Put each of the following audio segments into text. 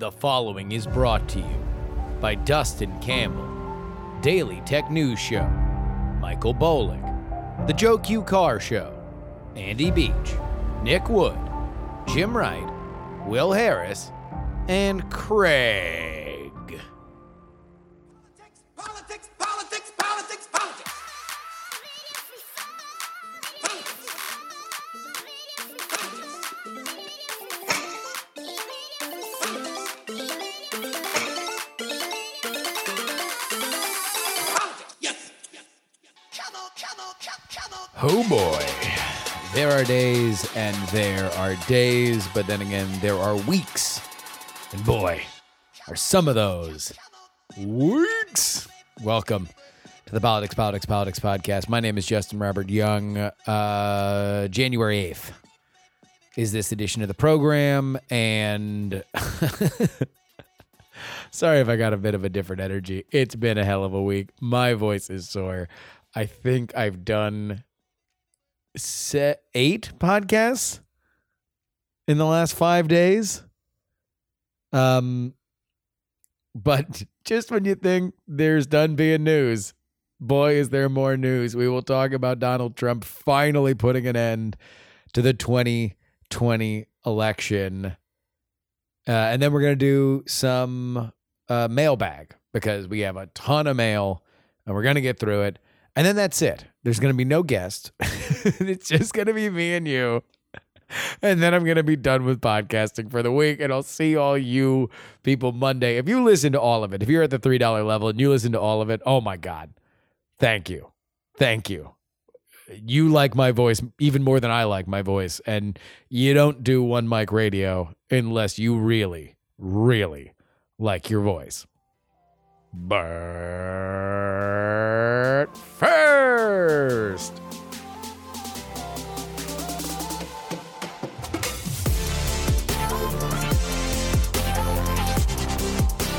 The following is brought to you by Dustin Campbell, Daily Tech News Show, Michael Bolick, The Joe Q Car Show, Andy Beach, Nick Wood, Jim Wright, Will Harris, and Craig. Oh boy. There are days and there are days, but then again, there are weeks. And boy, are some of those weeks. Welcome to the Politics, Politics, Politics podcast. My name is Justin Robert Young. Uh, January 8th is this edition of the program. And sorry if I got a bit of a different energy. It's been a hell of a week. My voice is sore. I think I've done set eight podcasts in the last five days. Um, but just when you think there's done being news, boy, is there more news. We will talk about Donald Trump finally putting an end to the 2020 election. Uh, and then we're going to do some uh, mailbag because we have a ton of mail and we're going to get through it. And then that's it. There's going to be no guest. it's just going to be me and you. And then I'm going to be done with podcasting for the week. And I'll see all you people Monday. If you listen to all of it, if you're at the $3 level and you listen to all of it, oh my God. Thank you. Thank you. You like my voice even more than I like my voice. And you don't do one mic radio unless you really, really like your voice. But first,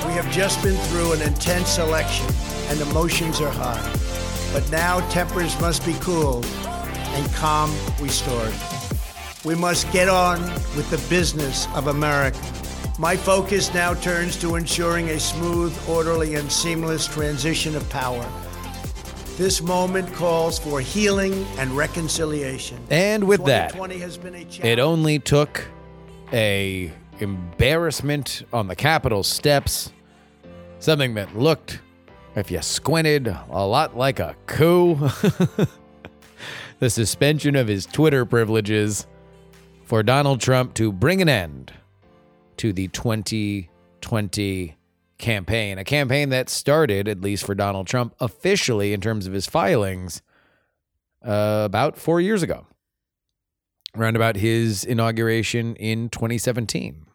We have just been through an intense election and emotions are high. But now tempers must be cooled and calm restored. We must get on with the business of America. My focus now turns to ensuring a smooth, orderly, and seamless transition of power. This moment calls for healing and reconciliation. and with that, has been a it only took a embarrassment on the Capitol steps, something that looked, if you squinted, a lot like a coup. the suspension of his Twitter privileges for Donald Trump to bring an end to the 2020 campaign, a campaign that started, at least for Donald Trump, officially in terms of his filings, uh, about four years ago, around about his inauguration in 2017.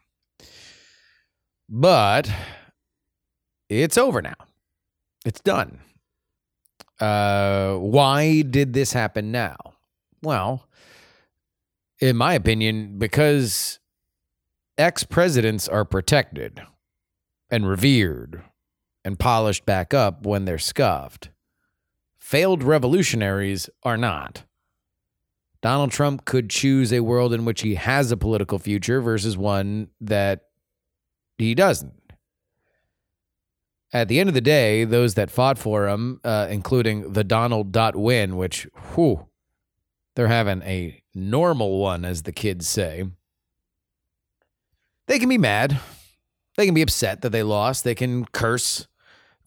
But it's over now. It's done. Uh, why did this happen now? Well, in my opinion, because ex presidents are protected and revered and polished back up when they're scuffed. Failed revolutionaries are not. Donald Trump could choose a world in which he has a political future versus one that he doesn't. At the end of the day, those that fought for him, uh, including the Donald dot win, which, whew, they're having a normal one, as the kids say. They can be mad. They can be upset that they lost. They can curse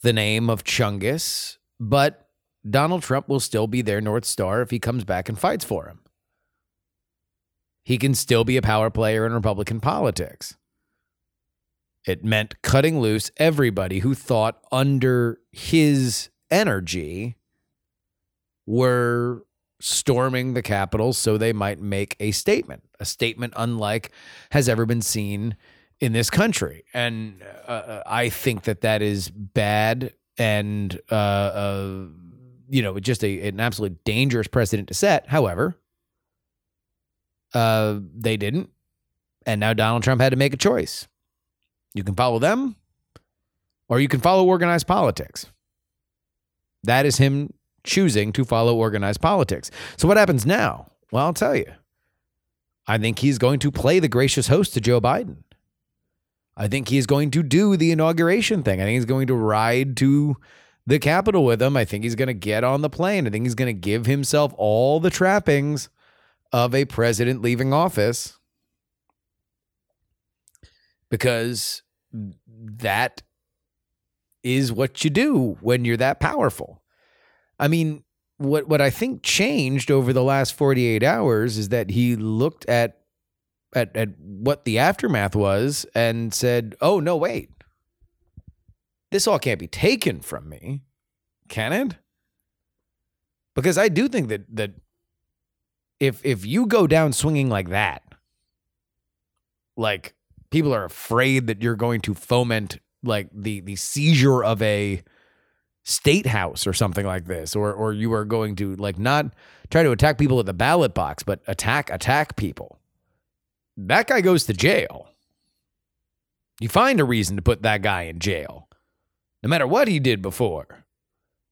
the name of Chungus, but Donald Trump will still be their North Star if he comes back and fights for him. He can still be a power player in Republican politics. It meant cutting loose everybody who thought under his energy were storming the Capitol so they might make a statement, a statement unlike has ever been seen in this country. And uh, I think that that is bad and, uh, uh, you know, just a, an absolutely dangerous precedent to set. However, uh, they didn't. And now Donald Trump had to make a choice. You can follow them or you can follow organized politics. That is him choosing to follow organized politics. So, what happens now? Well, I'll tell you. I think he's going to play the gracious host to Joe Biden. I think he's going to do the inauguration thing. I think he's going to ride to the Capitol with him. I think he's going to get on the plane. I think he's going to give himself all the trappings of a president leaving office because that is what you do when you're that powerful. I mean, what what I think changed over the last 48 hours is that he looked at at at what the aftermath was and said, "Oh, no, wait. This all can't be taken from me." Can it? Because I do think that that if if you go down swinging like that, like people are afraid that you're going to foment like the the seizure of a state house or something like this or or you are going to like not try to attack people at the ballot box but attack attack people. That guy goes to jail. You find a reason to put that guy in jail no matter what he did before.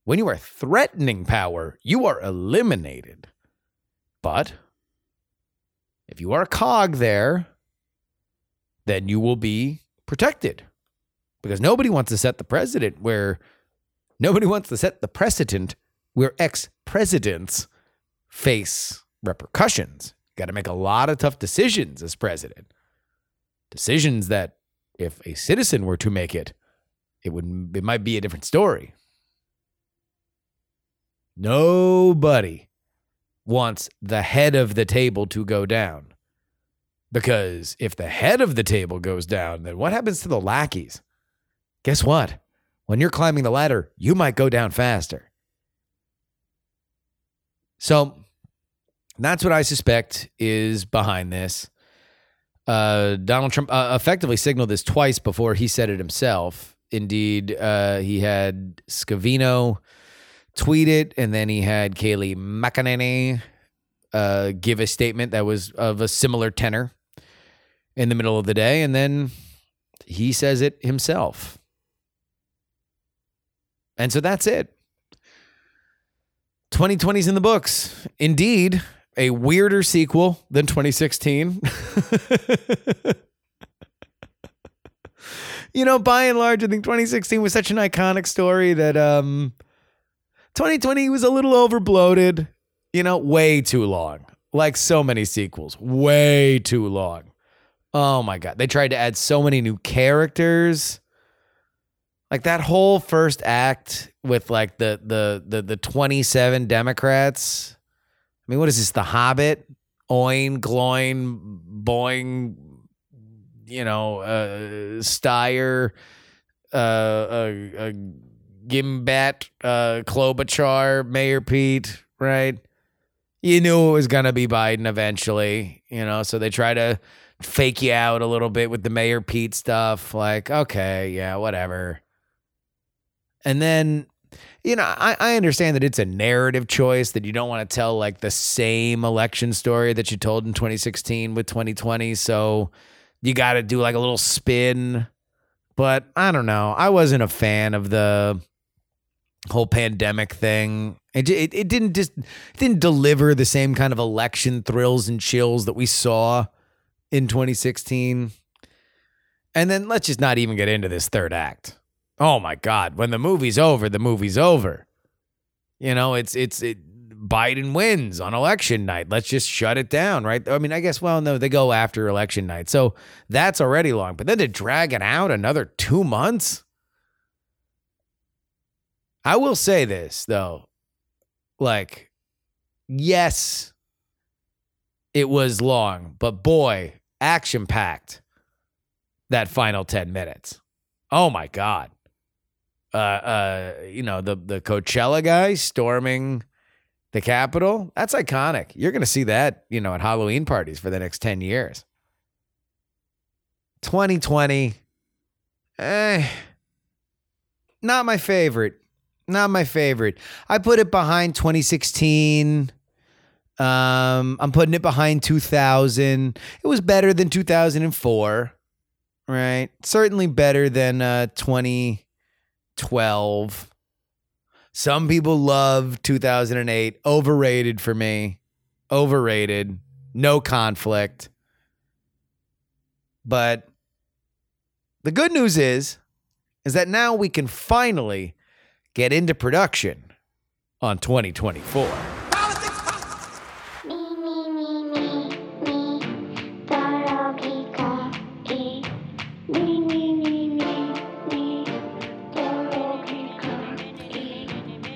When you are threatening power you are eliminated. But if you are a cog there then you will be protected because nobody wants to set the president where nobody wants to set the precedent where ex presidents face repercussions. Got to make a lot of tough decisions as president. Decisions that, if a citizen were to make it, it would it might be a different story. Nobody wants the head of the table to go down. Because if the head of the table goes down, then what happens to the lackeys? Guess what? When you're climbing the ladder, you might go down faster. So that's what I suspect is behind this. Uh, Donald Trump uh, effectively signaled this twice before he said it himself. Indeed, uh, he had Scavino tweet it, and then he had Kayleigh McEnany uh, give a statement that was of a similar tenor in the middle of the day, and then he says it himself. And so that's it. 2020's in the books. Indeed, a weirder sequel than 2016. you know, by and large, I think 2016 was such an iconic story that um 2020 was a little overbloated, you know, way too long. Like so many sequels, way too long. Oh my god. They tried to add so many new characters like that whole first act with like the the the the 27 democrats i mean what is this the hobbit? Oin gloin boing you know uh Steyer, uh uh, uh gimbat uh klobuchar mayor pete right? You knew it was gonna be biden eventually you know so they try to fake you out a little bit with the mayor pete stuff like okay yeah whatever and then, you know, I, I understand that it's a narrative choice that you don't want to tell like the same election story that you told in 2016 with 2020. So you got to do like a little spin. But I don't know. I wasn't a fan of the whole pandemic thing. It, it, it didn't just it didn't deliver the same kind of election thrills and chills that we saw in 2016. And then let's just not even get into this third act. Oh my God. When the movie's over, the movie's over. You know, it's, it's, it, Biden wins on election night. Let's just shut it down, right? I mean, I guess, well, no, they go after election night. So that's already long. But then to drag it out another two months. I will say this, though. Like, yes, it was long, but boy, action packed that final 10 minutes. Oh my God uh, uh, you know, the the Coachella guy storming the Capitol. That's iconic. You're going to see that, you know, at Halloween parties for the next 10 years. 2020, eh, not my favorite. Not my favorite. I put it behind 2016. Um, I'm putting it behind 2000. It was better than 2004, right? Certainly better than uh, 20. 12. Some people love 2008. Overrated for me. Overrated. No conflict. But The good news is, is that now we can finally get into production on 2024.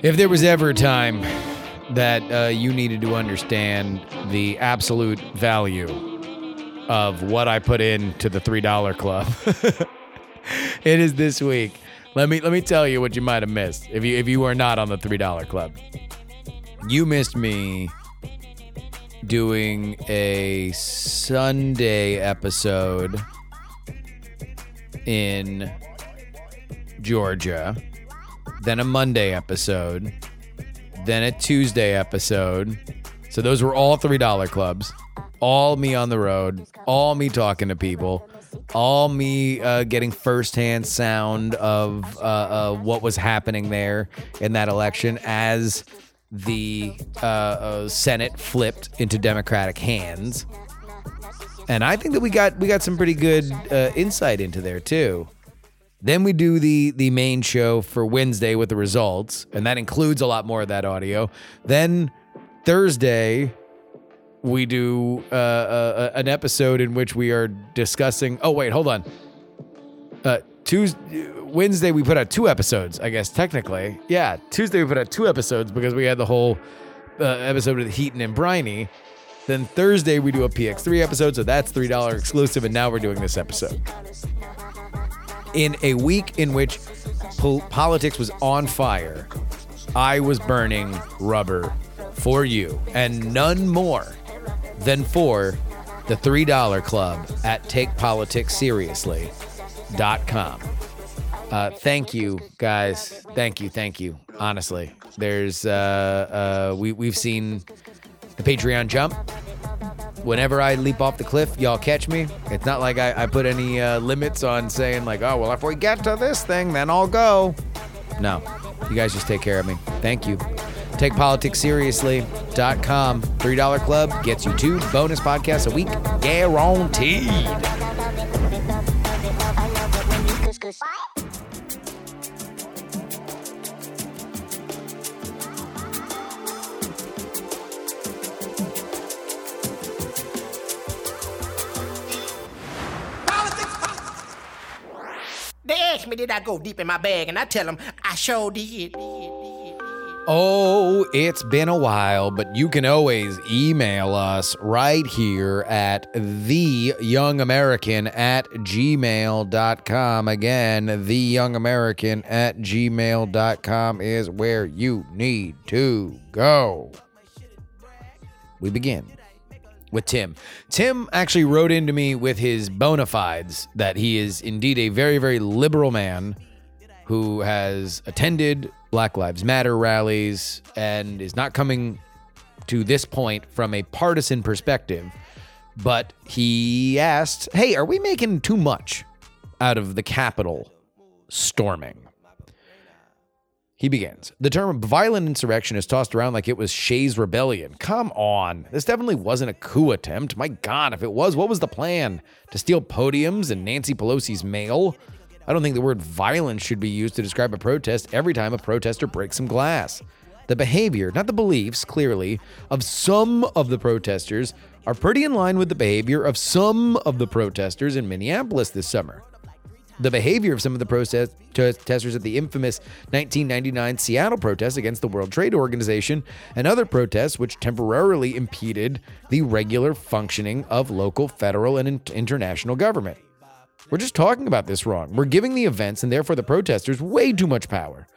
If there was ever a time that uh, you needed to understand the absolute value of what I put into the three dollar club, it is this week. Let me let me tell you what you might have missed if you if you were not on the three dollar club. You missed me doing a Sunday episode in Georgia, then a Monday episode, then a Tuesday episode. So those were all $3 clubs. All me on the road, all me talking to people, all me uh, getting firsthand sound of uh, uh, what was happening there in that election as the uh, uh, Senate flipped into Democratic hands. And I think that we got we got some pretty good uh, insight into there too. Then we do the the main show for Wednesday with the results, and that includes a lot more of that audio. Then Thursday we do uh, uh, an episode in which we are discussing. Oh wait, hold on. Uh, Tuesday, Wednesday we put out two episodes. I guess technically, yeah. Tuesday we put out two episodes because we had the whole uh, episode with Heaton and Briny. Then Thursday we do a PX3 episode, so that's three dollar exclusive, and now we're doing this episode in a week in which pol- politics was on fire, I was burning rubber for you and none more than for the $3 club at takepoliticsseriously.com. Uh, thank you, guys. Thank you, thank you. Honestly, there's uh, uh, we we've seen the Patreon jump whenever I leap off the cliff, y'all catch me. It's not like I, I put any uh, limits on saying like, oh well, if we get to this thing, then I'll go. No, you guys just take care of me. Thank you. TakePoliticsSeriously.com. $3 club gets you two bonus podcasts a week, guaranteed. Go deep in my bag? And I tell them, I sure did. Oh, it's been a while, but you can always email us right here at theyoungamerican at gmail.com. Again, theyoungamerican at gmail.com is where you need to go. We begin with Tim. Tim actually wrote into me with his bona fides that he is indeed a very, very liberal man who has attended Black Lives Matter rallies and is not coming to this point from a partisan perspective. But he asked, Hey, are we making too much out of the Capitol storming? He begins. The term violent insurrection is tossed around like it was Shays' rebellion. Come on. This definitely wasn't a coup attempt. My God, if it was, what was the plan? To steal podiums and Nancy Pelosi's mail? I don't think the word violence should be used to describe a protest every time a protester breaks some glass. The behavior, not the beliefs, clearly, of some of the protesters are pretty in line with the behavior of some of the protesters in Minneapolis this summer. The behavior of some of the protest- protesters at the infamous 1999 Seattle protests against the World Trade Organization and other protests which temporarily impeded the regular functioning of local, federal, and in- international government. We're just talking about this wrong. We're giving the events and therefore the protesters way too much power.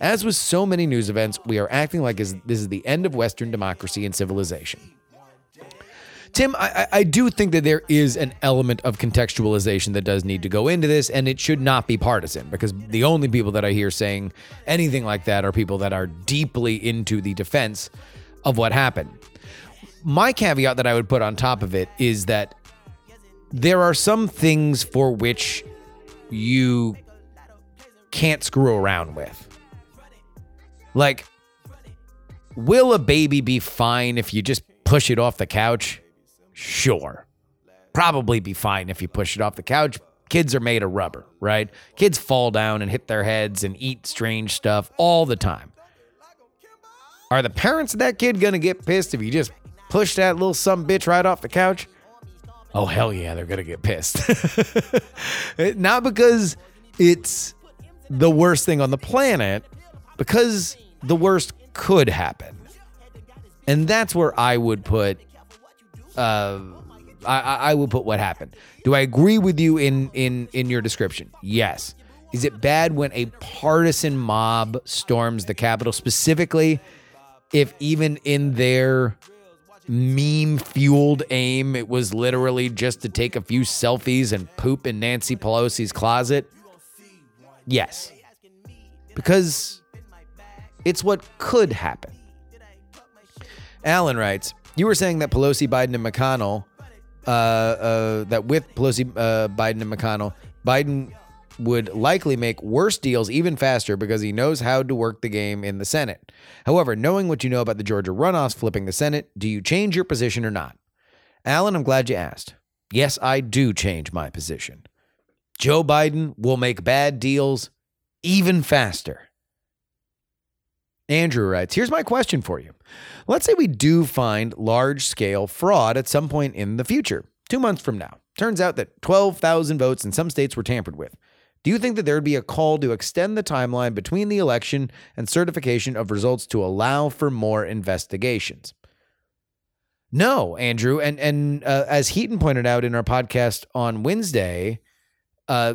As with so many news events, we are acting like this is the end of Western democracy and civilization. Tim, I, I do think that there is an element of contextualization that does need to go into this, and it should not be partisan because the only people that I hear saying anything like that are people that are deeply into the defense of what happened. My caveat that I would put on top of it is that there are some things for which you can't screw around with. Like, will a baby be fine if you just push it off the couch? Sure. Probably be fine if you push it off the couch. kids are made of rubber, right? Kids fall down and hit their heads and eat strange stuff all the time. Are the parents of that kid gonna get pissed if you just push that little some bitch right off the couch? Oh hell yeah, they're gonna get pissed. Not because it's the worst thing on the planet, because the worst could happen. And that's where I would put uh I, I would put what happened. Do I agree with you in in in your description? Yes. Is it bad when a partisan mob storms the Capitol, specifically if even in their meme fueled aim, it was literally just to take a few selfies and poop in Nancy Pelosi's closet? Yes. Because it's what could happen. Alan writes, You were saying that Pelosi, Biden, and McConnell, uh, uh, that with Pelosi, uh, Biden, and McConnell, Biden would likely make worse deals even faster because he knows how to work the game in the Senate. However, knowing what you know about the Georgia runoffs flipping the Senate, do you change your position or not? Alan, I'm glad you asked. Yes, I do change my position. Joe Biden will make bad deals even faster. Andrew writes Here's my question for you. Let's say we do find large scale fraud at some point in the future, two months from now. Turns out that 12,000 votes in some states were tampered with. Do you think that there would be a call to extend the timeline between the election and certification of results to allow for more investigations? No, Andrew, and and uh, as Heaton pointed out in our podcast on Wednesday, uh,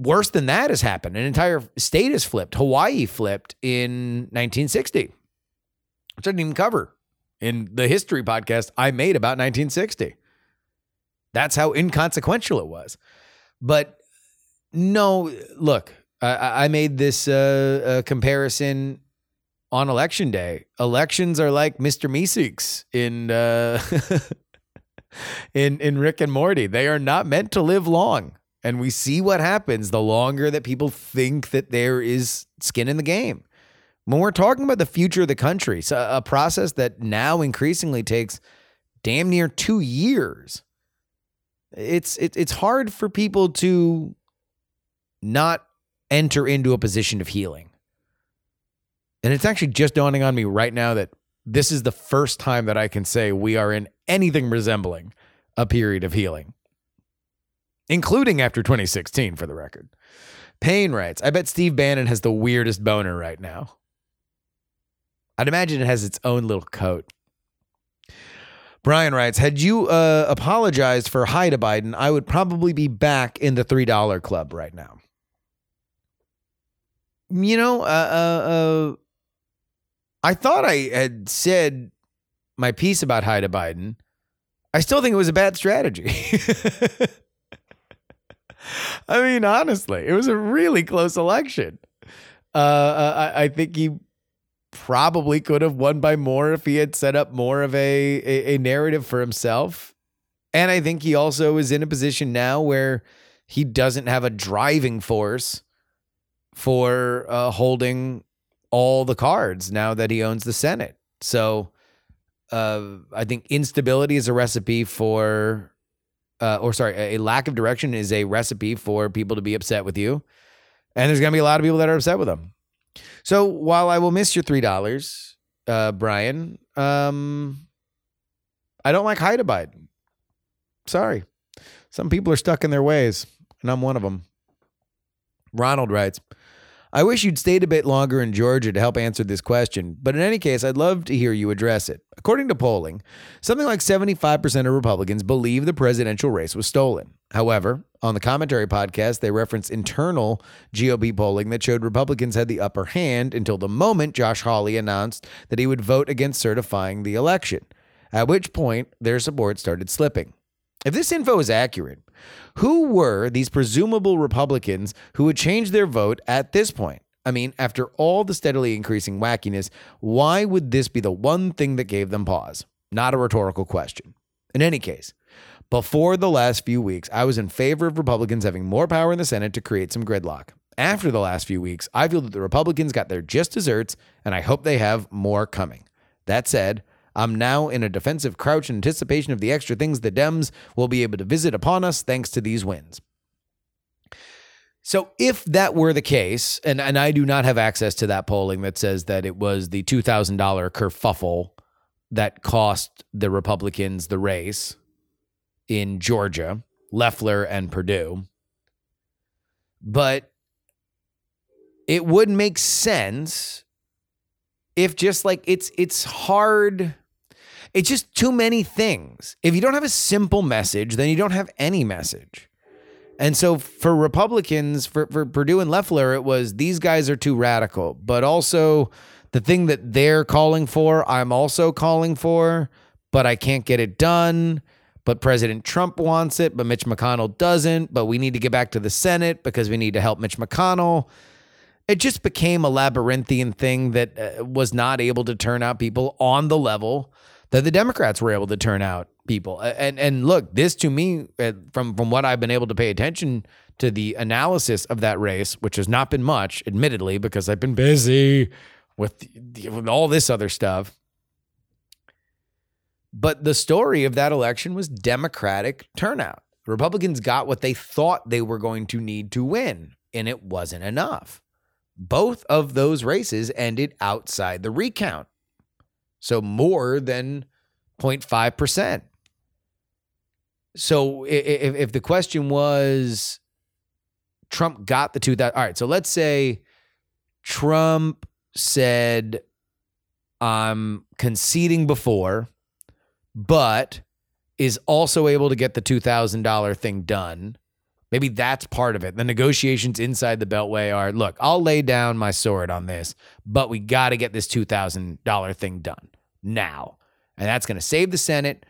worse than that has happened. An entire state has flipped. Hawaii flipped in 1960, which I didn't even cover in the history podcast I made about 1960. That's how inconsequential it was. But no, look, I, I made this uh, uh, comparison on election day. Elections are like Mr. Meeseeks in uh, in in Rick and Morty. They are not meant to live long, and we see what happens the longer that people think that there is skin in the game. When we're talking about the future of the country, so a process that now increasingly takes damn near two years. It's it, it's hard for people to not enter into a position of healing. And it's actually just dawning on me right now that this is the first time that I can say we are in anything resembling a period of healing, including after 2016, for the record. Payne writes, I bet Steve Bannon has the weirdest boner right now. I'd imagine it has its own little coat. Brian writes, had you uh, apologized for hi to Biden, I would probably be back in the $3 club right now. You know, uh, uh, uh, I thought I had said my piece about hi to Biden. I still think it was a bad strategy. I mean, honestly, it was a really close election. Uh, I, I think he probably could have won by more if he had set up more of a, a, a narrative for himself. And I think he also is in a position now where he doesn't have a driving force for uh, holding all the cards now that he owns the Senate. So uh, I think instability is a recipe for, uh, or sorry, a lack of direction is a recipe for people to be upset with you. And there's going to be a lot of people that are upset with them. So while I will miss your three dollars, uh, Brian, um, I don't like hi to Biden. Sorry, some people are stuck in their ways, and I'm one of them. Ronald writes, I wish you'd stayed a bit longer in Georgia to help answer this question, but in any case, I'd love to hear you address it. According to polling, something like 75% of Republicans believe the presidential race was stolen. However, on the commentary podcast, they reference internal GOP polling that showed Republicans had the upper hand until the moment Josh Hawley announced that he would vote against certifying the election, at which point their support started slipping. If this info is accurate, who were these presumable Republicans who would change their vote at this point? I mean, after all the steadily increasing wackiness, why would this be the one thing that gave them pause? Not a rhetorical question. In any case, before the last few weeks, I was in favor of Republicans having more power in the Senate to create some gridlock. After the last few weeks, I feel that the Republicans got their just desserts, and I hope they have more coming. That said, I'm now in a defensive crouch in anticipation of the extra things the Dems will be able to visit upon us thanks to these wins. So if that were the case, and, and I do not have access to that polling that says that it was the two thousand dollar kerfuffle that cost the Republicans the race in Georgia, Loeffler and Perdue. But it would make sense if just like it's it's hard it's just too many things. If you don't have a simple message, then you don't have any message. And so for Republicans, for, for Perdue and Loeffler, it was these guys are too radical. But also the thing that they're calling for, I'm also calling for, but I can't get it done. But President Trump wants it, but Mitch McConnell doesn't. But we need to get back to the Senate because we need to help Mitch McConnell. It just became a labyrinthian thing that uh, was not able to turn out people on the level that the Democrats were able to turn out people. And and look, this to me, uh, from from what I've been able to pay attention to the analysis of that race, which has not been much, admittedly, because I've been busy with, with all this other stuff. But the story of that election was Democratic turnout. Republicans got what they thought they were going to need to win, and it wasn't enough. Both of those races ended outside the recount. So more than 0.5%. So if, if the question was Trump got the 2000, all right, so let's say Trump said, I'm conceding before, but is also able to get the $2,000 thing done. Maybe that's part of it. The negotiations inside the Beltway are look, I'll lay down my sword on this, but we got to get this $2,000 thing done now. And that's going to save the Senate.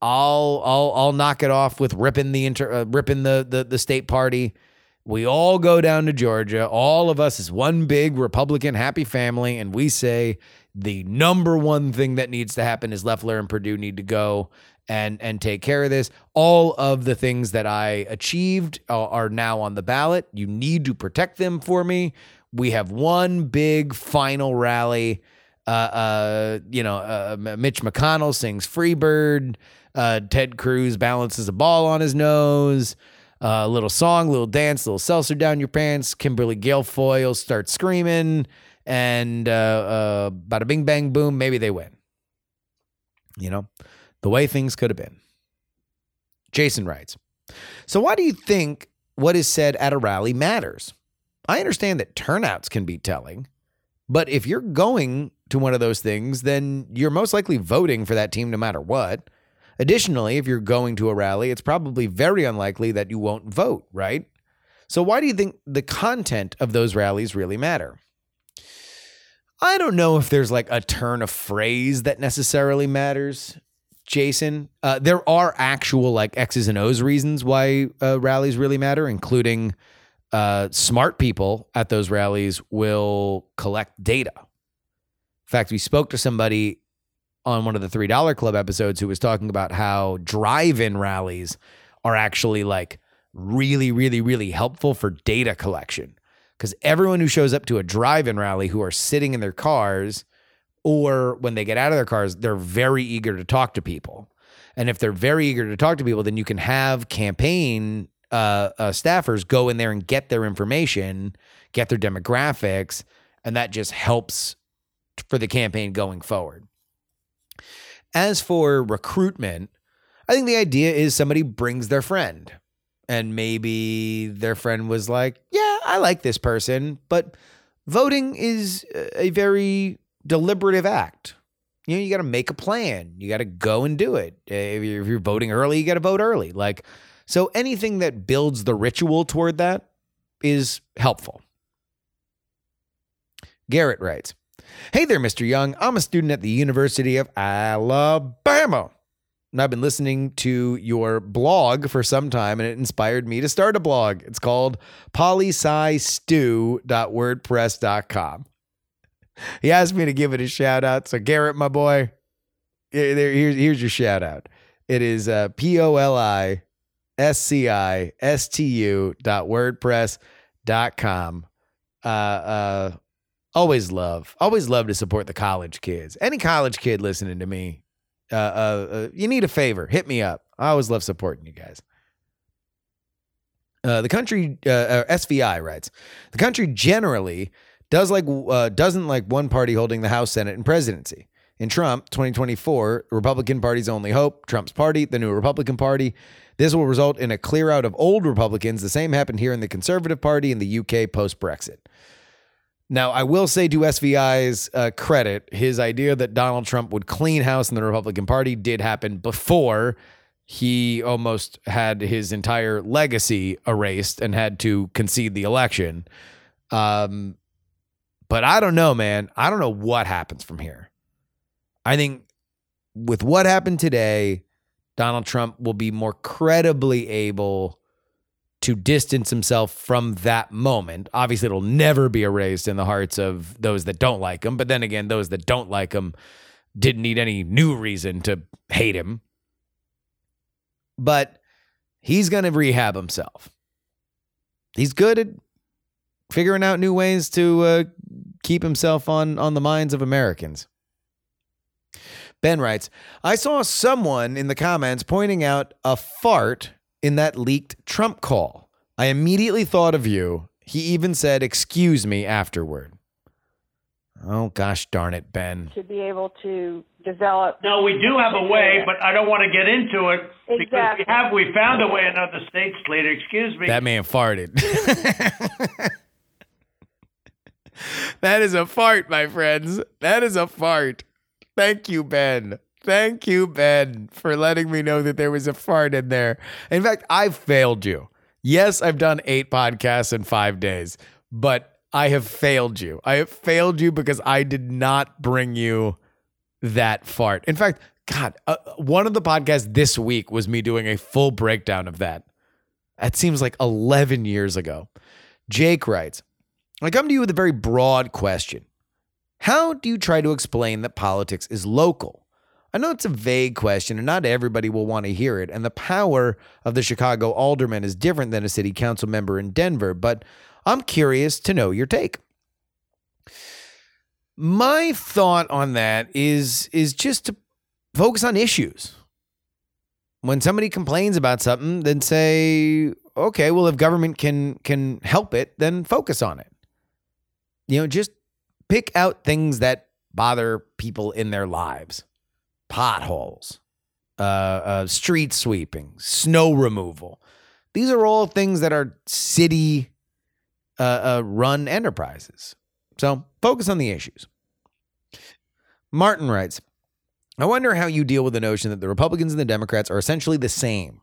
I'll I'll I'll knock it off with ripping the inter, uh, ripping the, the the state party. We all go down to Georgia. All of us is one big Republican happy family, and we say the number one thing that needs to happen is Loeffler and Perdue need to go and and take care of this. All of the things that I achieved are, are now on the ballot. You need to protect them for me. We have one big final rally. Uh, uh, you know, uh, Mitch McConnell sings "Freebird." Uh, Ted Cruz balances a ball on his nose. Uh, a little song, little dance, little seltzer down your pants. Kimberly Guilfoyle starts screaming, and uh, uh, bada bing bang boom, maybe they win. You know, the way things could have been. Jason writes So, why do you think what is said at a rally matters? I understand that turnouts can be telling, but if you're going to one of those things, then you're most likely voting for that team no matter what. Additionally, if you're going to a rally, it's probably very unlikely that you won't vote, right? So, why do you think the content of those rallies really matter? I don't know if there's like a turn of phrase that necessarily matters, Jason. Uh, there are actual like X's and O's reasons why uh, rallies really matter, including uh, smart people at those rallies will collect data. In fact, we spoke to somebody on one of the $3 Club episodes who was talking about how drive in rallies are actually like really, really, really helpful for data collection. Because everyone who shows up to a drive in rally who are sitting in their cars or when they get out of their cars, they're very eager to talk to people. And if they're very eager to talk to people, then you can have campaign uh, uh, staffers go in there and get their information, get their demographics, and that just helps for the campaign going forward. As for recruitment, I think the idea is somebody brings their friend. And maybe their friend was like, Yeah, I like this person. But voting is a very deliberative act. You know, you got to make a plan. You got to go and do it. Eh, if you're, if you're voting early, you got to vote early. Like, so anything that builds the ritual toward that is helpful. Garrett writes, Hey there, Mr. Young. I'm a student at the University of Alabama. And I've been listening to your blog for some time and it inspired me to start a blog. It's called poliscistu.wordpress.com. He asked me to give it a shout out. So, Garrett, my boy, there- here's, here's your shout out. It is uh, P O L I S C I S T U dot WordPress dot com. Uh, uh, always love, always love to support the college kids. Any college kid listening to me, uh, uh, uh, you need a favor, hit me up. I always love supporting you guys. Uh, the country, uh, uh, SVI writes, the country generally does like uh, doesn't like one party holding the House, Senate, and presidency. In Trump 2024, Republican Party's only hope, Trump's party, the new Republican Party. This will result in a clear out of old Republicans. The same happened here in the Conservative Party in the UK post Brexit. Now, I will say to SVI's uh, credit, his idea that Donald Trump would clean house in the Republican Party did happen before he almost had his entire legacy erased and had to concede the election. Um, but I don't know, man. I don't know what happens from here. I think with what happened today, Donald Trump will be more credibly able to distance himself from that moment. Obviously, it'll never be erased in the hearts of those that don't like him. But then again, those that don't like him didn't need any new reason to hate him. But he's going to rehab himself. He's good at figuring out new ways to uh, keep himself on on the minds of Americans. Ben writes, I saw someone in the comments pointing out a fart in that leaked Trump call. I immediately thought of you. He even said, Excuse me afterward. Oh, gosh darn it, Ben. to be able to develop. No, we do have a way, but I don't want to get into it because we Exactly. have we found a way in other states, later. Excuse me. That man farted. that is a fart, my friends. That is a fart. Thank you, Ben. Thank you, Ben, for letting me know that there was a fart in there. In fact, I failed you. Yes, I've done eight podcasts in five days, but I have failed you. I have failed you because I did not bring you that fart. In fact, God, uh, one of the podcasts this week was me doing a full breakdown of that. That seems like 11 years ago. Jake writes I come to you with a very broad question. How do you try to explain that politics is local? I know it's a vague question and not everybody will want to hear it, and the power of the Chicago alderman is different than a city council member in Denver, but I'm curious to know your take. My thought on that is is just to focus on issues. When somebody complains about something, then say, okay, well, if government can can help it, then focus on it. You know, just pick out things that bother people in their lives. Potholes, uh, uh, street sweeping, snow removal. These are all things that are city uh, uh, run enterprises. So focus on the issues. Martin writes, I wonder how you deal with the notion that the Republicans and the Democrats are essentially the same.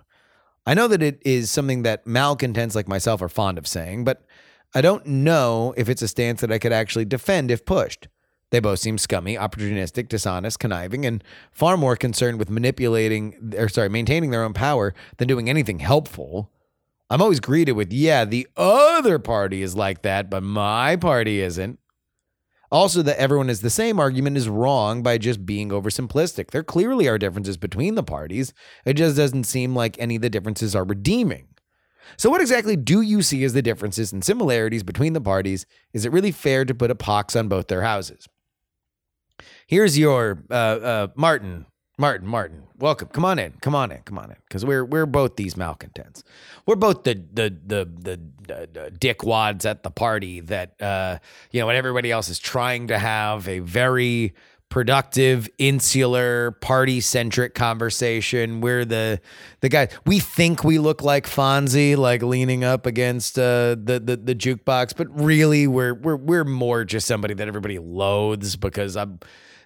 I know that it is something that malcontents like myself are fond of saying, but I don't know if it's a stance that I could actually defend if pushed. They both seem scummy, opportunistic, dishonest, conniving, and far more concerned with manipulating or sorry, maintaining their own power than doing anything helpful. I'm always greeted with, yeah, the other party is like that, but my party isn't. Also, that everyone is the same argument is wrong by just being oversimplistic. There clearly are differences between the parties. It just doesn't seem like any of the differences are redeeming. So, what exactly do you see as the differences and similarities between the parties? Is it really fair to put a pox on both their houses? Here's your uh, uh, Martin, Martin, Martin. Welcome. Come on in. Come on in. Come on in. Because we're we're both these malcontents. We're both the the the the, the, the dickwads at the party that uh, you know, when everybody else is trying to have a very productive, insular, party-centric conversation. We're the the guy. We think we look like Fonzie, like leaning up against uh, the, the the jukebox, but really we're we're we're more just somebody that everybody loathes because I'm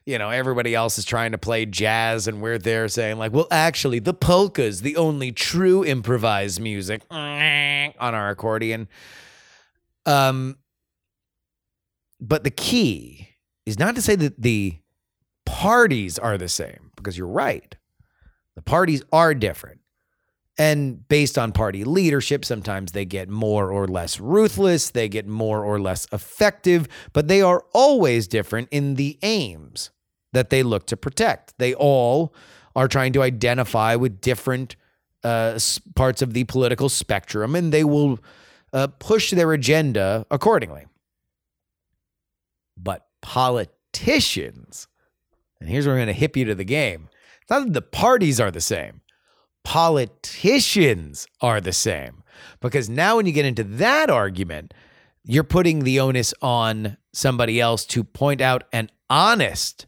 you know, everybody else is trying to play jazz and we're there saying like, well, actually, the polka's the only true improvised music on our accordion. Um, but the key is not to say that the parties are the same, because you're right. The parties are different. And based on party leadership, sometimes they get more or less ruthless, they get more or less effective, but they are always different in the aims that they look to protect. They all are trying to identify with different uh, parts of the political spectrum, and they will uh, push their agenda accordingly. But politicians, and here's where I'm going to hip you to the game. It's not that the parties are the same. Politicians are the same. Because now, when you get into that argument, you're putting the onus on somebody else to point out an honest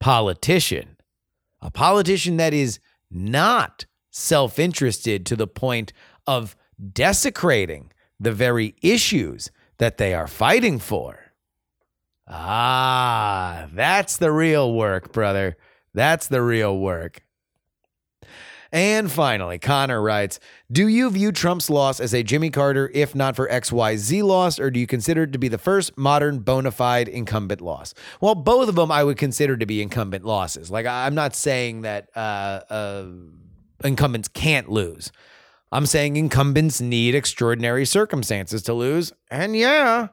politician, a politician that is not self interested to the point of desecrating the very issues that they are fighting for. Ah, that's the real work, brother. That's the real work. And finally, Connor writes Do you view Trump's loss as a Jimmy Carter, if not for XYZ loss, or do you consider it to be the first modern bona fide incumbent loss? Well, both of them I would consider to be incumbent losses. Like, I'm not saying that uh, uh, incumbents can't lose. I'm saying incumbents need extraordinary circumstances to lose. And yeah,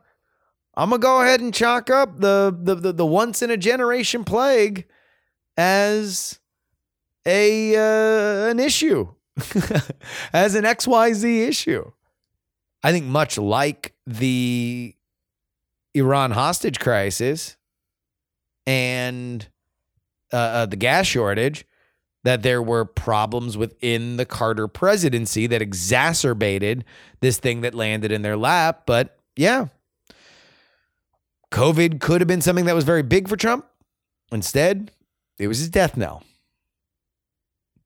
I'm gonna go ahead and chalk up the the the, the once in a generation plague as a uh, an issue, as an XYZ issue. I think much like the Iran hostage crisis and uh, uh, the gas shortage, that there were problems within the Carter presidency that exacerbated this thing that landed in their lap. But yeah, COVID could have been something that was very big for Trump. Instead, it was his death knell.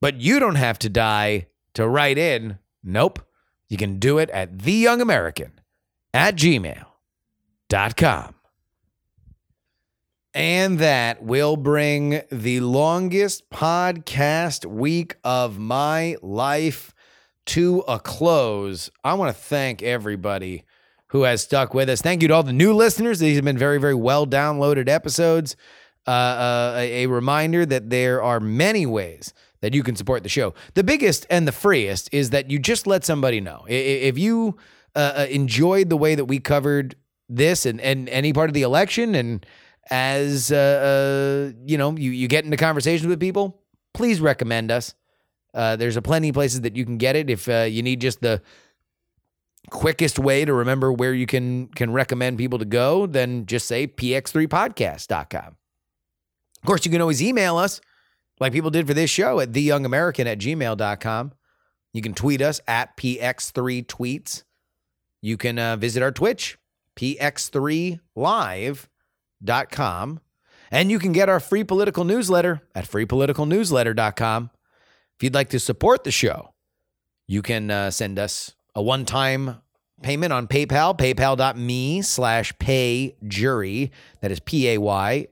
But you don't have to die to write in. Nope. You can do it at theyoungamerican at gmail.com. And that will bring the longest podcast week of my life to a close. I want to thank everybody who has stuck with us. Thank you to all the new listeners. These have been very, very well downloaded episodes. Uh, uh, a, reminder that there are many ways that you can support the show. The biggest and the freest is that you just let somebody know. If you uh, uh, enjoyed the way that we covered this and, and any part of the election, and as uh, uh, you know, you, you get into conversations with people, please recommend us. Uh, there's a plenty of places that you can get it. If uh, you need just the quickest way to remember where you can can recommend people to go, then just say px3podcast.com. Of course, you can always email us like people did for this show at theyoungamerican at gmail.com. You can tweet us at px3tweets. You can uh, visit our Twitch, px3live.com. And you can get our free political newsletter at freepoliticalnewsletter.com. If you'd like to support the show, you can uh, send us a one-time payment on PayPal, paypal.me slash pay jury. That is P-A-Y-J-U-R-Y.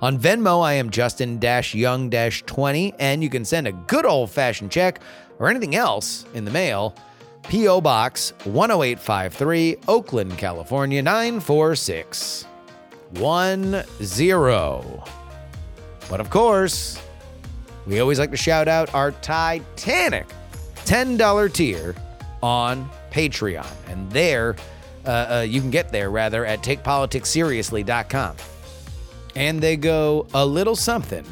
On Venmo, I am Justin Young dash 20, and you can send a good old-fashioned check or anything else in the mail. P.O. Box 10853, Oakland, California 94610. But of course, we always like to shout out our Titanic $10 tier on Patreon. And there, uh, uh, you can get there rather at takepoliticsseriously.com. And they go a little something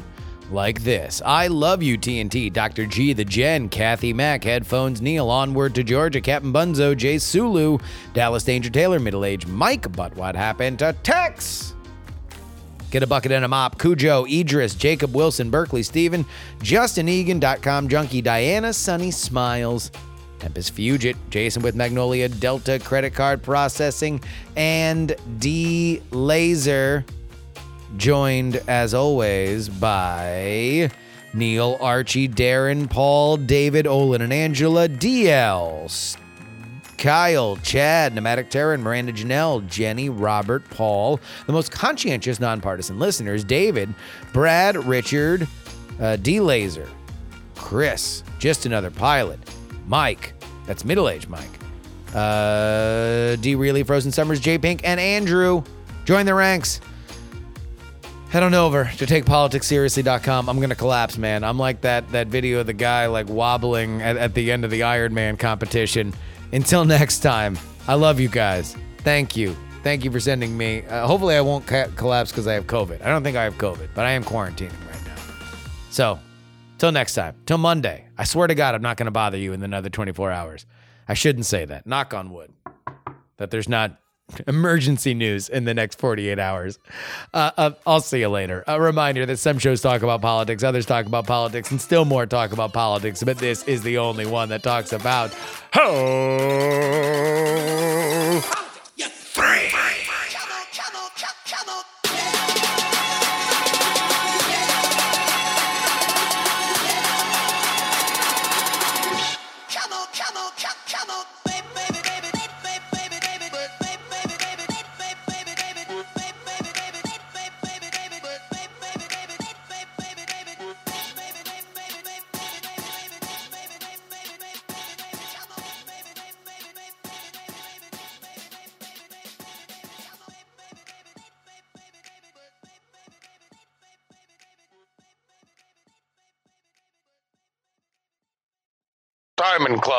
like this. I love you, TNT, Dr. G, the Jen, Kathy Mack, Headphones, Neil, Onward to Georgia, Captain Bunzo, Jay Sulu, Dallas Danger Taylor, Middle Age Mike, But What Happened to Tex? Get a bucket and a mop. Cujo, Idris, Jacob Wilson, Berkeley, Steven, Justin Egan.com, Junkie, Diana, Sunny Smiles, Tempest Fugit, Jason with Magnolia, Delta Credit Card Processing, and D Laser. Joined as always by Neil, Archie, Darren, Paul, David, Olin, and Angela, DL, Kyle, Chad, Pneumatic Terran, Miranda Janelle, Jenny, Robert, Paul, the most conscientious nonpartisan listeners, David, Brad, Richard, uh, D Laser, Chris, just another pilot, Mike, that's middle aged Mike, uh, D Really, Frozen Summers, J Pink, and Andrew. Join the ranks. Head on over to takepoliticsseriously.com. I'm gonna collapse, man. I'm like that that video of the guy like wobbling at, at the end of the Iron Man competition. Until next time, I love you guys. Thank you. Thank you for sending me. Uh, hopefully, I won't ca- collapse because I have COVID. I don't think I have COVID, but I am quarantining right now. So, till next time, till Monday. I swear to God, I'm not going to bother you in another 24 hours. I shouldn't say that. Knock on wood. That there's not emergency news in the next 48 hours. Uh, uh, I'll see you later. A reminder that some shows talk about politics, others talk about politics, and still more talk about politics, but this is the only one that talks about.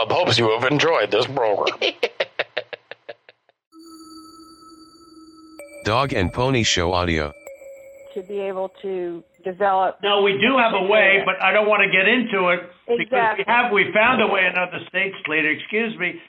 Club hopes you have enjoyed this program. Dog and Pony Show audio. to be able to develop. No, we do have a way, but I don't want to get into it because we have we found a way in other states, later. Excuse me,